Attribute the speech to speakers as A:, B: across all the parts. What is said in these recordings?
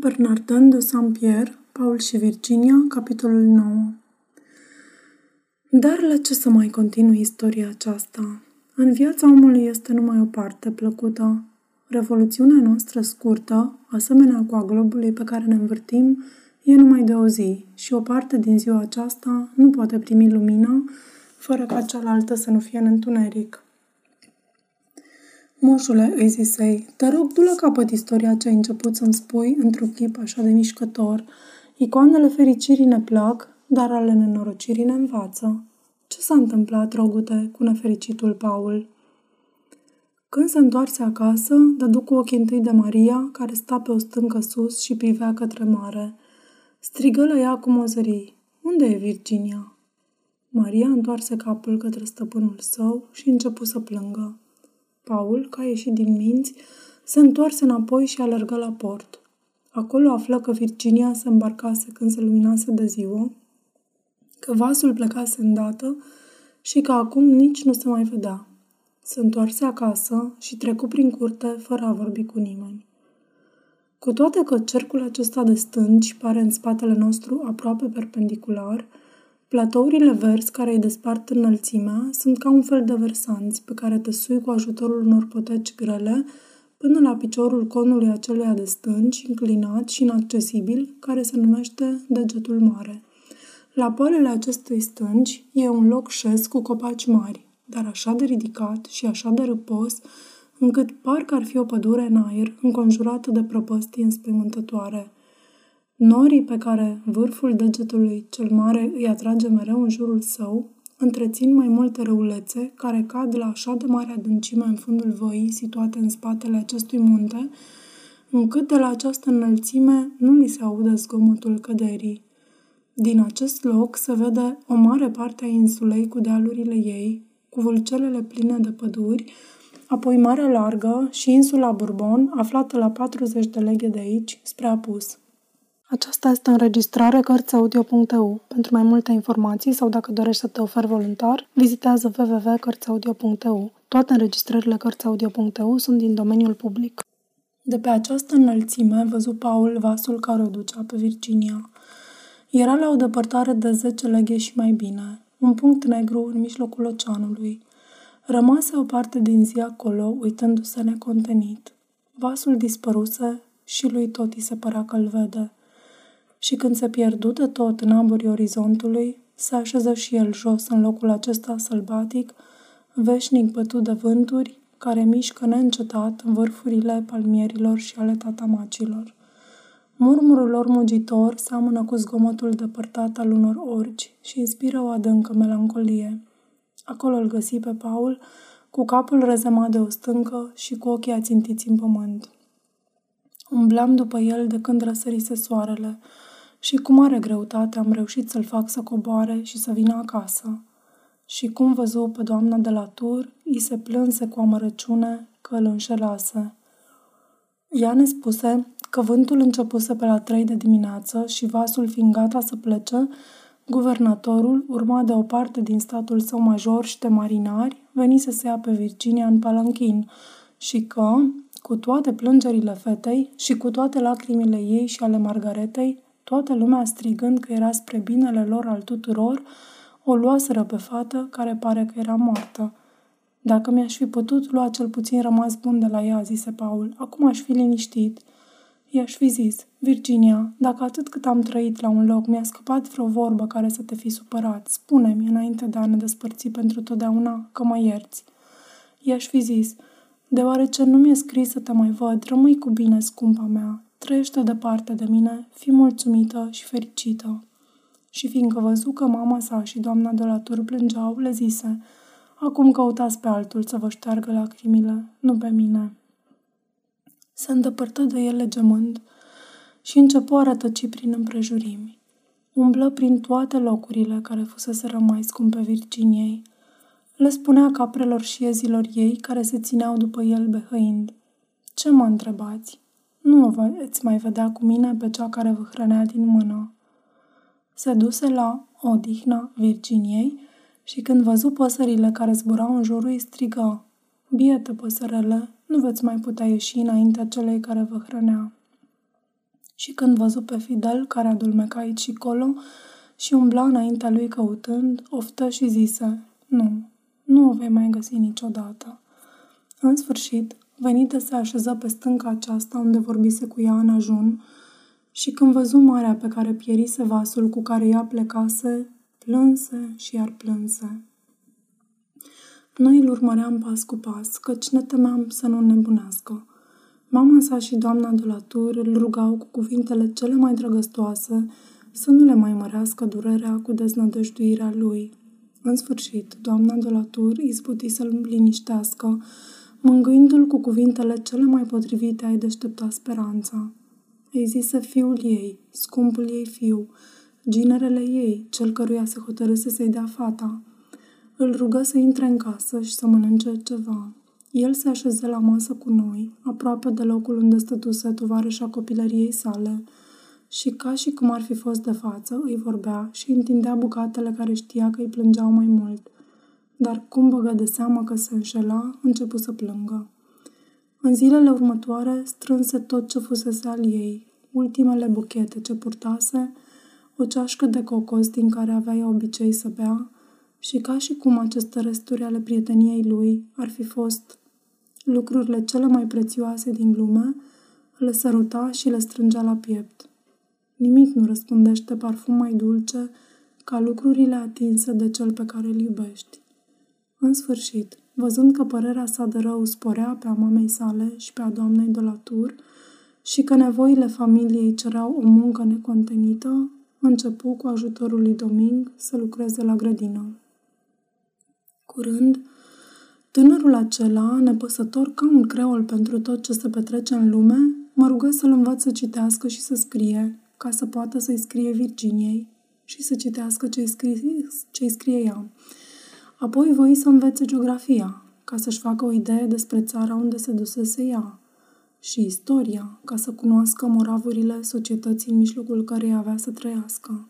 A: Bernardin de Saint-Pierre, Paul și Virginia, capitolul 9 Dar la ce să mai continui istoria aceasta? În viața omului este numai o parte plăcută. Revoluțiunea noastră scurtă, asemenea cu a globului pe care ne învârtim, e numai de o zi și o parte din ziua aceasta nu poate primi lumină fără ca cealaltă să nu fie în întuneric. Moșule, îi zisei, te rog, du la capăt istoria ce ai început să-mi spui într-un chip așa de mișcător. Icoanele fericirii ne plac, dar ale nenorocirii ne învață. Ce s-a întâmplat, rogute, cu nefericitul Paul? Când se întoarse acasă, dădu cu ochii întâi de Maria, care sta pe o stâncă sus și privea către mare. Strigă la ea cu mozării. Unde e Virginia? Maria întoarse capul către stăpânul său și începu să plângă. Paul, ca ieșit din minți, se întoarse înapoi și alergă la port. Acolo află că Virginia se îmbarcase când se luminase de ziua, că vasul plecase îndată și că acum nici nu se mai vedea. Se întoarse acasă și trecu prin curte fără a vorbi cu nimeni. Cu toate că cercul acesta de stânci pare în spatele nostru aproape perpendicular, Platourile verzi care îi despart înălțimea sunt ca un fel de versanți pe care te sui cu ajutorul unor poteci grele până la piciorul conului aceluia de stânci, înclinat și inaccesibil, care se numește Degetul Mare. La poalele acestui stânci e un loc șes cu copaci mari, dar așa de ridicat și așa de răpos, încât parcă ar fi o pădure în aer, înconjurată de prăpăstii înspăimântătoare – Norii pe care vârful degetului cel mare îi atrage mereu în jurul său, întrețin mai multe răulețe care cad la așa de mare adâncime în fundul văii situate în spatele acestui munte, încât de la această înălțime nu li se aude zgomotul căderii. Din acest loc se vede o mare parte a insulei cu dealurile ei, cu vâlcelele pline de păduri, apoi Marea Largă și insula Bourbon, aflată la 40 de leghe de aici, spre apus. Aceasta este o înregistrare Cărțiaudio.eu. Pentru mai multe informații sau dacă dorești să te oferi voluntar, vizitează www.cărțiaudio.eu. Toate înregistrările Cărțiaudio.eu sunt din domeniul public. De pe această înălțime văzu Paul vasul care o ducea pe Virginia. Era la o depărtare de 10 leghe și mai bine, un punct negru în mijlocul oceanului. Rămase o parte din zi acolo, uitându-se necontenit. Vasul dispăruse și lui tot se părea că-l vede – și când se pierdu de tot în aburii orizontului, se așeză și el jos în locul acesta sălbatic, veșnic bătut de vânturi, care mișcă neîncetat vârfurile palmierilor și ale tatamacilor. Murmurul lor mugitor seamănă cu zgomotul depărtat al unor orci și inspiră o adâncă melancolie. Acolo îl găsi pe Paul, cu capul rezemat de o stâncă și cu ochii ațintiți în pământ. Umblam după el de când răsărise soarele, și cu mare greutate am reușit să-l fac să coboare și să vină acasă. Și cum văzu pe doamna de la tur, îi se plânse cu amărăciune că îl înșelase. Ea ne spuse că vântul începuse pe la trei de dimineață și vasul fiind gata să plece, guvernatorul, urmat de o parte din statul său major și de marinari, veni să se ia pe Virginia în palanchin și că, cu toate plângerile fetei și cu toate lacrimile ei și ale Margaretei, toată lumea strigând că era spre binele lor al tuturor, o luaseră pe fată care pare că era moartă. Dacă mi-aș fi putut lua cel puțin rămas bun de la ea, zise Paul, acum aș fi liniștit. I-aș fi zis, Virginia, dacă atât cât am trăit la un loc mi-a scăpat vreo vorbă care să te fi supărat, spune-mi înainte de a ne despărți pentru totdeauna că mă ierți. I-aș fi zis, deoarece nu mi-e scris să te mai văd, rămâi cu bine, scumpa mea, Trăiește departe de mine, fi mulțumită și fericită. Și fiindcă văzu că mama sa și doamna de la tur plângeau, le zise, Acum căutați pe altul să vă șteargă lacrimile, nu pe mine. Se îndepărtă de ele gemând și începu a rătăci prin împrejurimi. Umblă prin toate locurile care fusese mai scumpe Virginiei. Le spunea caprelor și iezilor ei care se țineau după el behăind. Ce mă întrebați? Nu o veți mai vedea cu mine pe cea care vă hrănea din mână. Se duse la odihna Virginiei și când văzu păsările care zburau în jurul, îi strigă, Bietă păsărele, nu veți mai putea ieși înaintea celei care vă hrănea. Și când văzu pe Fidel, care adulmeca aici și colo, și umbla înaintea lui căutând, oftă și zise, nu, nu o vei mai găsi niciodată. În sfârșit, venită se așeză pe stânca aceasta unde vorbise cu ea în ajun și când văzu marea pe care pierise vasul cu care ea plecase, plânse și iar plânse. Noi îl urmăream pas cu pas, căci ne temeam să nu nebunească. Mama sa și doamna de la tur îl rugau cu cuvintele cele mai drăgăstoase să nu le mai mărească durerea cu deznădăjduirea lui. În sfârșit, doamna de la tur izbuti să-l liniștească, mângâindu-l cu cuvintele cele mai potrivite ai deștepta speranța. Îi zise fiul ei, scumpul ei fiu, ginerele ei, cel căruia se hotărâse să-i dea fata. Îl rugă să intre în casă și să mănânce ceva. El se așeze la masă cu noi, aproape de locul unde stătuse tovarășa copilăriei sale, și ca și cum ar fi fost de față, îi vorbea și întindea bucatele care știa că îi plângeau mai mult. Dar cum băgă de seamă că se înșela, începu să plângă. În zilele următoare strânse tot ce fusese al ei, ultimele buchete ce purtase, o ceașcă de cocos din care avea obicei să bea și ca și cum aceste resturi ale prieteniei lui ar fi fost lucrurile cele mai prețioase din lume, le săruta și le strângea la piept. Nimic nu răspundește parfum mai dulce ca lucrurile atinse de cel pe care îl iubești. În sfârșit, văzând că părerea sa de rău sporea pe a mamei sale și pe a doamnei de la tur și că nevoile familiei cereau o muncă necontenită, începu cu ajutorul lui Doming să lucreze la grădină. Curând, tânărul acela, nepăsător ca un creol pentru tot ce se petrece în lume, mă rugă să-l învăț să citească și să scrie, ca să poată să-i scrie Virginiei și să citească ce-i scrie, ce scrie ea. Apoi voi să învețe geografia, ca să-și facă o idee despre țara unde se dusese ea, și istoria, ca să cunoască moravurile societății în mijlocul cărei avea să trăiască.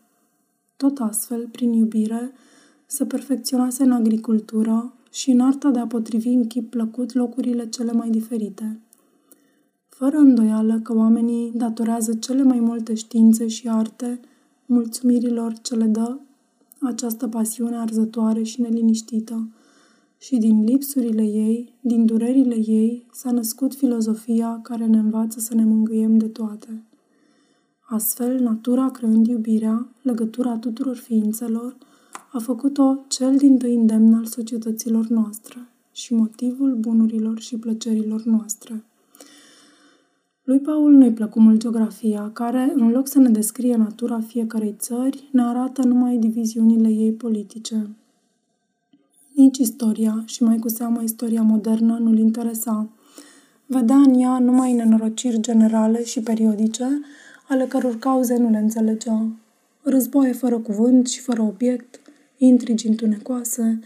A: Tot astfel, prin iubire, se perfecționase în agricultură și în arta de a potrivi în chip plăcut locurile cele mai diferite. Fără îndoială că oamenii datorează cele mai multe științe și arte mulțumirilor ce le dă această pasiune arzătoare și neliniștită, și din lipsurile ei, din durerile ei, s-a născut filozofia care ne învață să ne mângâiem de toate. Astfel, natura creând iubirea, legătura tuturor ființelor, a făcut-o cel din tăi îndemn al societăților noastre și motivul bunurilor și plăcerilor noastre. Lui Paul nu-i plăcu mult geografia, care, în loc să ne descrie natura fiecarei țări, ne arată numai diviziunile ei politice. Nici istoria, și mai cu seamă istoria modernă, nu-l interesa. Vedea în ea numai nenorociri generale și periodice, ale căror cauze nu le înțelegea. Războaie fără cuvânt și fără obiect, intrigi întunecoase,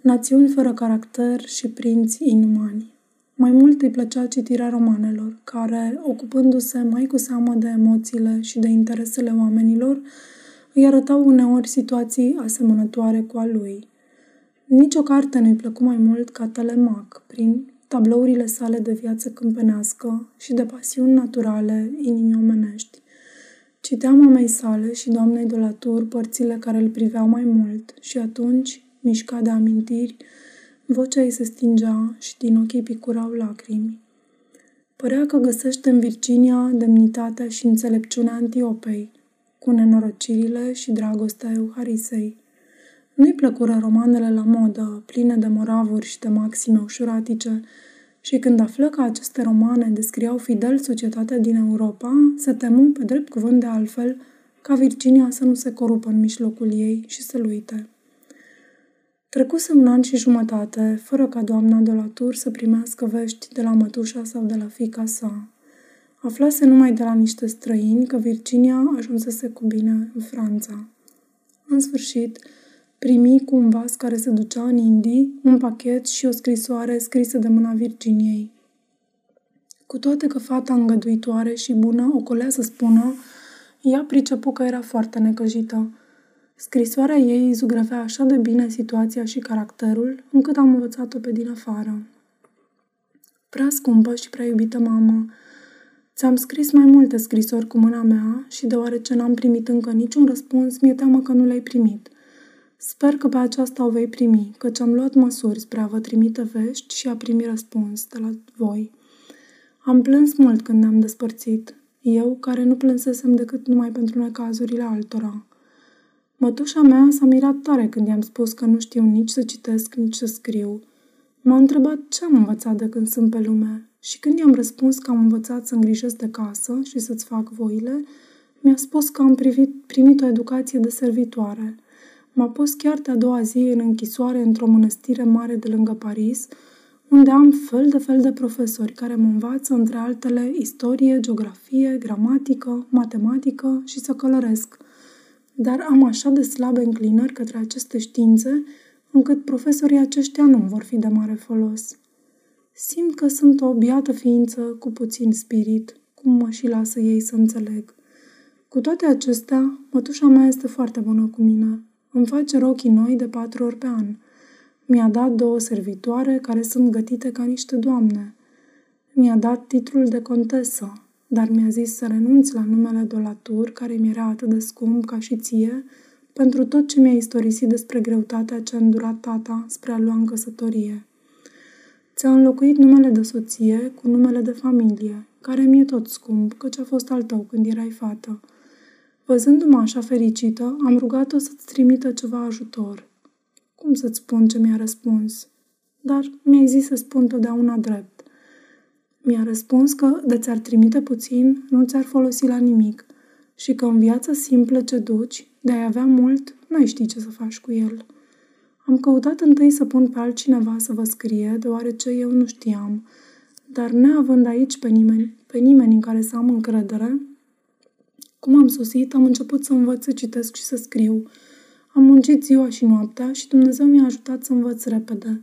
A: națiuni fără caracter și prinți inumani. Mai mult îi plăcea citirea romanelor, care, ocupându-se mai cu seamă de emoțiile și de interesele oamenilor, îi arătau uneori situații asemănătoare cu a lui. Nici o carte nu-i plăcu mai mult ca Telemac, prin tablourile sale de viață câmpenească și de pasiuni naturale inimii omenești. Citea mamei sale și doamnei de la tur părțile care îl priveau mai mult și atunci, mișca de amintiri, vocea ei se stingea și din ochii picurau lacrimi. Părea că găsește în Virginia demnitatea și înțelepciunea Antiopei, cu nenorocirile și dragostea Euharisei. Nu-i plăcură romanele la modă, pline de moravuri și de maxime ușuratice, și când află că aceste romane descriau fidel societatea din Europa, se temu pe drept cuvânt de altfel ca Virginia să nu se corupă în mijlocul ei și să-l uite. Trecuse un an și jumătate, fără ca doamna de la tur să primească vești de la mătușa sau de la fica sa. Aflase numai de la niște străini că Virginia ajunsese cu bine în Franța. În sfârșit, primi cu un vas care se ducea în Indii un pachet și o scrisoare scrisă de mâna Virginiei. Cu toate că fata îngăduitoare și bună ocolea să spună, ea pricepu că era foarte necăjită. Scrisoarea ei zugrăvea așa de bine situația și caracterul, încât am învățat-o pe din afară. Prea scumpă și prea iubită mamă, Ți-am scris mai multe scrisori cu mâna mea și deoarece n-am primit încă niciun răspuns, mi-e teamă că nu le-ai primit. Sper că pe aceasta o vei primi, căci am luat măsuri spre a vă trimite vești și a primi răspuns de la voi. Am plâns mult când ne-am despărțit, eu care nu plânsesem decât numai pentru necazurile altora. Mătușa mea s-a mirat tare când i-am spus că nu știu nici să citesc, nici să scriu. M-a întrebat ce am învățat de când sunt pe lume și când i-am răspuns că am învățat să îngrijesc de casă și să-ți fac voile, mi-a spus că am privit, primit o educație de servitoare. M-a pus chiar de a doua zi în închisoare într-o mănăstire mare de lângă Paris, unde am fel de fel de profesori care mă învață, între altele, istorie, geografie, gramatică, matematică și să călăresc. Dar am așa de slabe înclinări către aceste științe, încât profesorii aceștia nu vor fi de mare folos. Simt că sunt o biată ființă cu puțin spirit, cum mă și lasă ei să înțeleg. Cu toate acestea, mătușa mea este foarte bună cu mine. Îmi face rochii noi de patru ori pe an – mi-a dat două servitoare care sunt gătite ca niște doamne. Mi-a dat titlul de contesă, dar mi-a zis să renunț la numele Dolatur, care mi era atât de scump ca și ție, pentru tot ce mi-a istorisit despre greutatea ce a îndurat tata spre a lua în căsătorie. Ți-a înlocuit numele de soție cu numele de familie, care mi-e tot scump, căci a fost al tău când erai fată. Văzându-mă așa fericită, am rugat-o să-ți trimită ceva ajutor. Cum să-ți spun ce mi-a răspuns? Dar mi-ai zis să spun totdeauna drept. Mi-a răspuns că de ți-ar trimite puțin, nu ți-ar folosi la nimic și că în viața simplă ce duci, de a avea mult, n-ai ști ce să faci cu el. Am căutat întâi să pun pe altcineva să vă scrie, deoarece eu nu știam, dar neavând aici pe nimeni, pe nimeni în care să am încredere, cum am sosit, am început să învăț să citesc și să scriu, am muncit ziua și noaptea și Dumnezeu mi-a ajutat să învăț repede.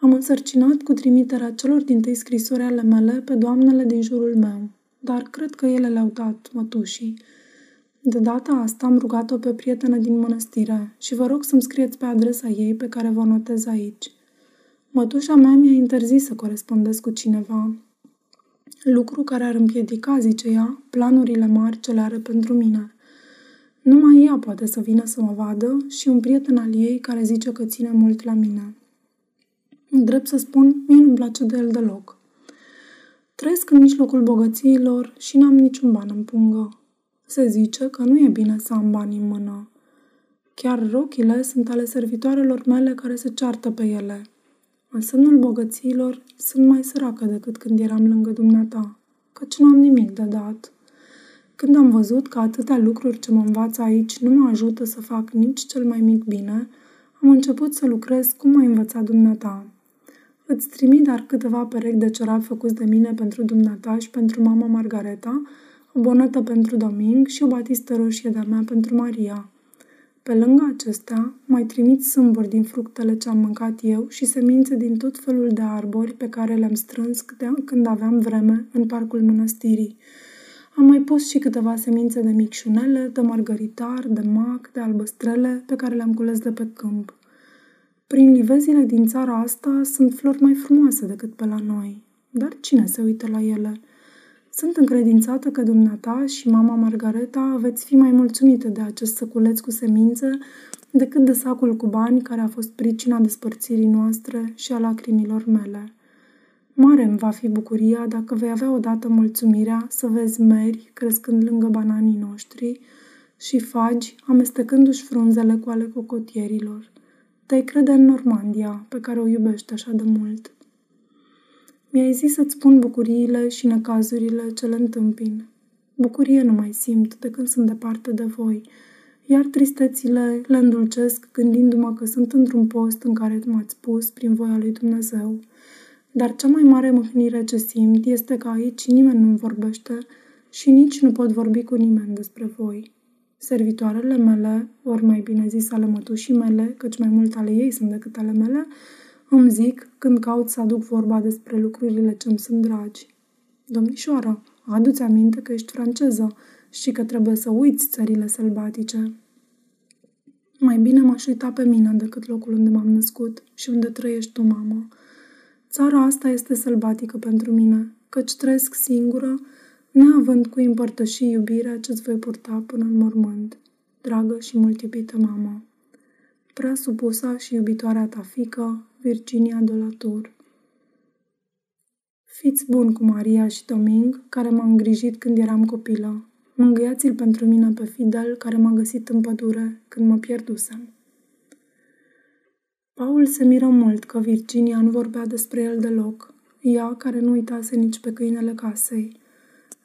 A: Am însărcinat cu trimiterea celor din tăi scrisori ale mele pe doamnele din jurul meu, dar cred că ele le-au dat mătușii. De data asta am rugat-o pe prietenă din mănăstire și vă rog să-mi scrieți pe adresa ei pe care vă notez aici. Mătușa mea mi-a interzis să corespondez cu cineva, lucru care ar împiedica, zice ea, planurile mari ce le are pentru mine. Numai ea poate să vină să mă vadă și un prieten al ei care zice că ține mult la mine. Drept să spun, mie nu-mi place de el deloc. Trăiesc în mijlocul bogățiilor și n-am niciun ban în pungă. Se zice că nu e bine să am bani în mână. Chiar rochile sunt ale servitoarelor mele care se ceartă pe ele. În semnul bogățiilor sunt mai săracă decât când eram lângă dumneata, căci nu am nimic de dat. Când am văzut că atâtea lucruri ce mă învață aici nu mă ajută să fac nici cel mai mic bine, am început să lucrez cum m-a învățat dumneata. Îți trimit dar câteva perechi de ciorapi făcuți de mine pentru dumneata și pentru mama Margareta, o bonătă pentru Doming și o batistă roșie de-a mea pentru Maria. Pe lângă acestea, mai trimit sâmburi din fructele ce am mâncat eu și semințe din tot felul de arbori pe care le-am strâns când aveam vreme în parcul mănăstirii. Am mai pus și câteva semințe de micșunele, de margaritar, de mac, de albăstrele, pe care le-am cules de pe câmp. Prin livezile din țara asta sunt flori mai frumoase decât pe la noi. Dar cine se uită la ele? Sunt încredințată că dumneata și mama Margareta veți fi mai mulțumite de acest săculeț cu semințe decât de sacul cu bani care a fost pricina despărțirii noastre și a lacrimilor mele. Mare îmi va fi bucuria dacă vei avea odată mulțumirea să vezi meri crescând lângă bananii noștri și fagi amestecându-și frunzele cu ale cocotierilor. Te-ai crede în Normandia, pe care o iubești așa de mult. Mi-ai zis să-ți spun bucuriile și necazurile ce le întâmpin. Bucurie nu mai simt de când sunt departe de voi, iar tristețile le îndulcesc gândindu-mă că sunt într-un post în care m-ați pus prin voia lui Dumnezeu – dar cea mai mare mâhnire ce simt este că aici nimeni nu vorbește și nici nu pot vorbi cu nimeni despre voi. Servitoarele mele, ori mai bine zis ale mătușii mele, căci mai mult ale ei sunt decât ale mele, îmi zic când caut să aduc vorba despre lucrurile ce îmi sunt dragi. Domnișoară, adu-ți aminte că ești franceză și că trebuie să uiți țările sălbatice. Mai bine m-aș uita pe mine decât locul unde m-am născut și unde trăiești tu, mamă. Țara asta este sălbatică pentru mine, căci trăiesc singură, neavând cu împărtăși iubirea ce-ți voi purta până în mormânt, dragă și mult iubită mamă. Prea supusa și iubitoarea ta fică, Virginia Dolatur. Fiți bun cu Maria și Doming, care m-a îngrijit când eram copilă. Mângâiați-l pentru mine pe Fidel, care m-a găsit în pădure când mă pierdusem. Paul se miră mult că Virginia nu vorbea despre el deloc, ea care nu uitase nici pe câinele casei.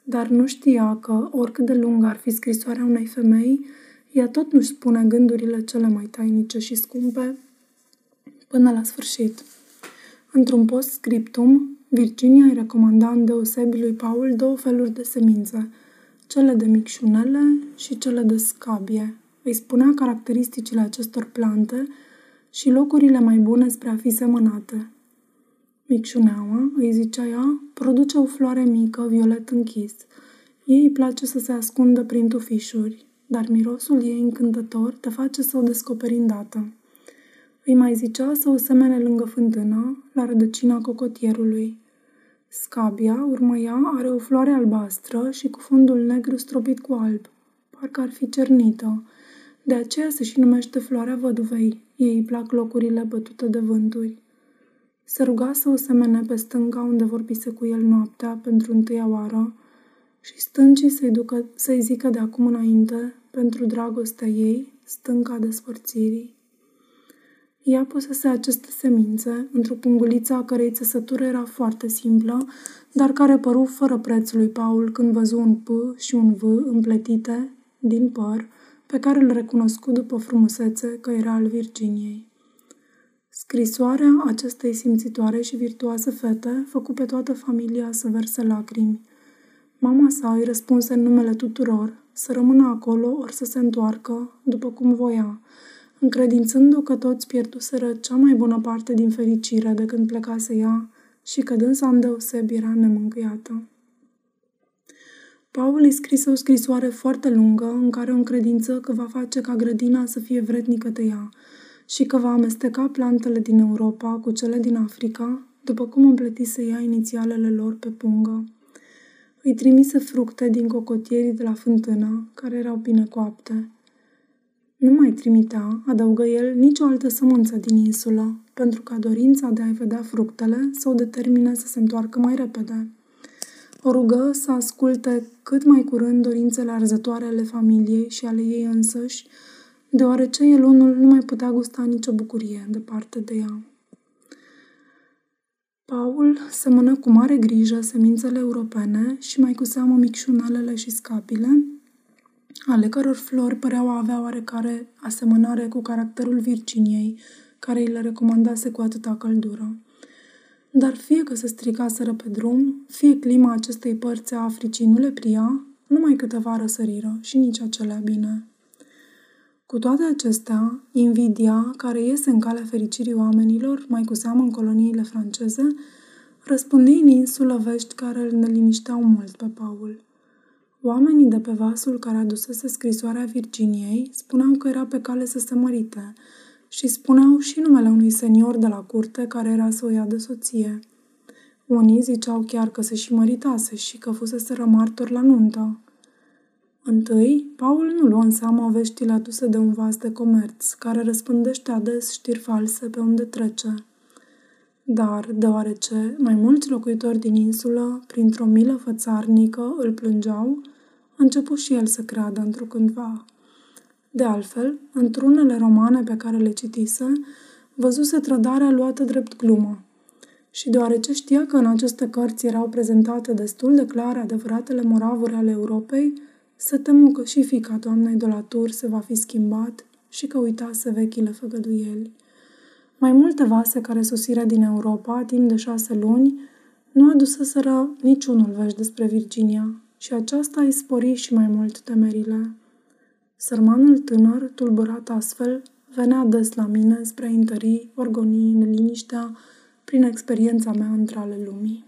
A: Dar nu știa că, oricât de lungă ar fi scrisoarea unei femei, ea tot nu-și spune gândurile cele mai tainice și scumpe până la sfârșit. Într-un post-scriptum, Virginia îi recomanda în deosebi lui Paul două feluri de semințe, cele de micșunele și cele de scabie. Îi spunea caracteristicile acestor plante și locurile mai bune spre a fi semănate. Micșuneaua, îi zicea ea, produce o floare mică, violet închis. Ei îi place să se ascundă prin tufișuri, dar mirosul ei încântător te face să o descoperi îndată. Îi mai zicea să o semene lângă fântână, la rădăcina cocotierului. Scabia, urmă ea, are o floare albastră și cu fundul negru stropit cu alb. Parcă ar fi cernită. De aceea se și numește floarea văduvei. Ei îi plac locurile bătute de vânturi. Se ruga să o semene pe stânga unde vorbise cu el noaptea pentru întâia oară și stâncii să-i, ducă, să-i zică de acum înainte, pentru dragostea ei, stânca despărțirii. Ea pusese aceste semințe într-o punguliță a cărei țesătură era foarte simplă, dar care păru fără preț lui Paul când văzu un P și un V împletite din păr, pe care îl recunoscu după frumusețe că era al Virginiei. Scrisoarea acestei simțitoare și virtuoase fete făcu pe toată familia să verse lacrimi. Mama sa îi răspunse în numele tuturor să rămână acolo ori să se întoarcă, după cum voia, încredințându că toți pierduseră cea mai bună parte din fericire de când plecase ea și că dânsa îndeosebi era nemângâiată. Paul îi scrise o scrisoare foarte lungă în care o încredință că va face ca grădina să fie vrednică de ea și că va amesteca plantele din Europa cu cele din Africa, după cum împletise ea inițialele lor pe pungă. Îi trimise fructe din cocotierii de la fântână, care erau bine coapte. Nu mai trimitea, adăugă el, nicio altă sămânță din insulă, pentru ca dorința de a-i vedea fructele să o determine să se întoarcă mai repede. O rugă să asculte cât mai curând dorințele arzătoare ale familiei și ale ei însăși, deoarece el unul nu mai putea gusta nicio bucurie departe de ea. Paul semănă cu mare grijă semințele europene și mai cu seamă micșunalele și scapile, ale căror flori păreau a avea oarecare asemănare cu caracterul Virginiei, care îi le recomandase cu atâta căldură. Dar fie că se stricaseră pe drum, fie clima acestei părți a Africii nu le pria, numai câteva răsăriră și nici acelea bine. Cu toate acestea, invidia, care iese în calea fericirii oamenilor, mai cu seamă în coloniile franceze, răspândi în insulă vești care îl nelinișteau mult pe Paul. Oamenii de pe vasul care adusese scrisoarea Virginiei spuneau că era pe cale să se mărite și spuneau și numele unui senior de la curte care era să o ia de soție. Unii ziceau chiar că se și măritase și că fusese martor la nuntă. Întâi, Paul nu luă în seamă veștile aduse de un vas de comerț, care răspândește ades știri false pe unde trece. Dar, deoarece mai mulți locuitori din insulă, printr-o milă fățarnică, îl plângeau, a început și el să creadă întrucândva. De altfel, într-unele romane pe care le citise, văzuse trădarea luată drept glumă. Și deoarece știa că în aceste cărți erau prezentate destul de clare adevăratele moravuri ale Europei, se temu că și fica doamnei Dolatur se va fi schimbat și că uitase vechile făgăduieli. Mai multe vase care sosiră din Europa, timp de șase luni, nu aduseseră niciunul vești despre Virginia și aceasta îi spori și mai mult temerile. Sărmanul tânăr, tulburat astfel, venea des la mine spre a întări, orgonii, neliniștea, prin experiența mea între ale lumii.